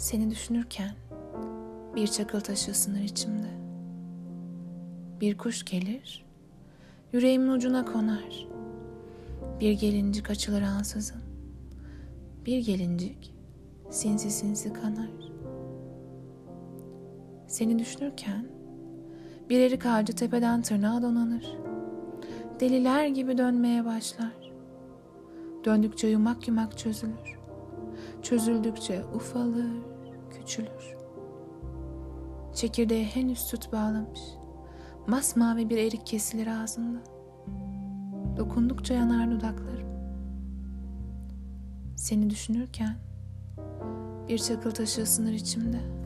Seni düşünürken bir çakıl taşı ısınır içimde. Bir kuş gelir, yüreğimin ucuna konar. Bir gelincik açılır ansızın. Bir gelincik sinsi sinsi kanar. Seni düşünürken bir erik ağacı tepeden tırnağa donanır. Deliler gibi dönmeye başlar. Döndükçe yumak yumak çözülür. Çözüldükçe ufalır, küçülür. Çekirdeğe henüz süt bağlamış. Masmavi bir erik kesilir ağzında. Dokundukça yanar dudaklarım. Seni düşünürken bir çakıl taşı ısınır içimde.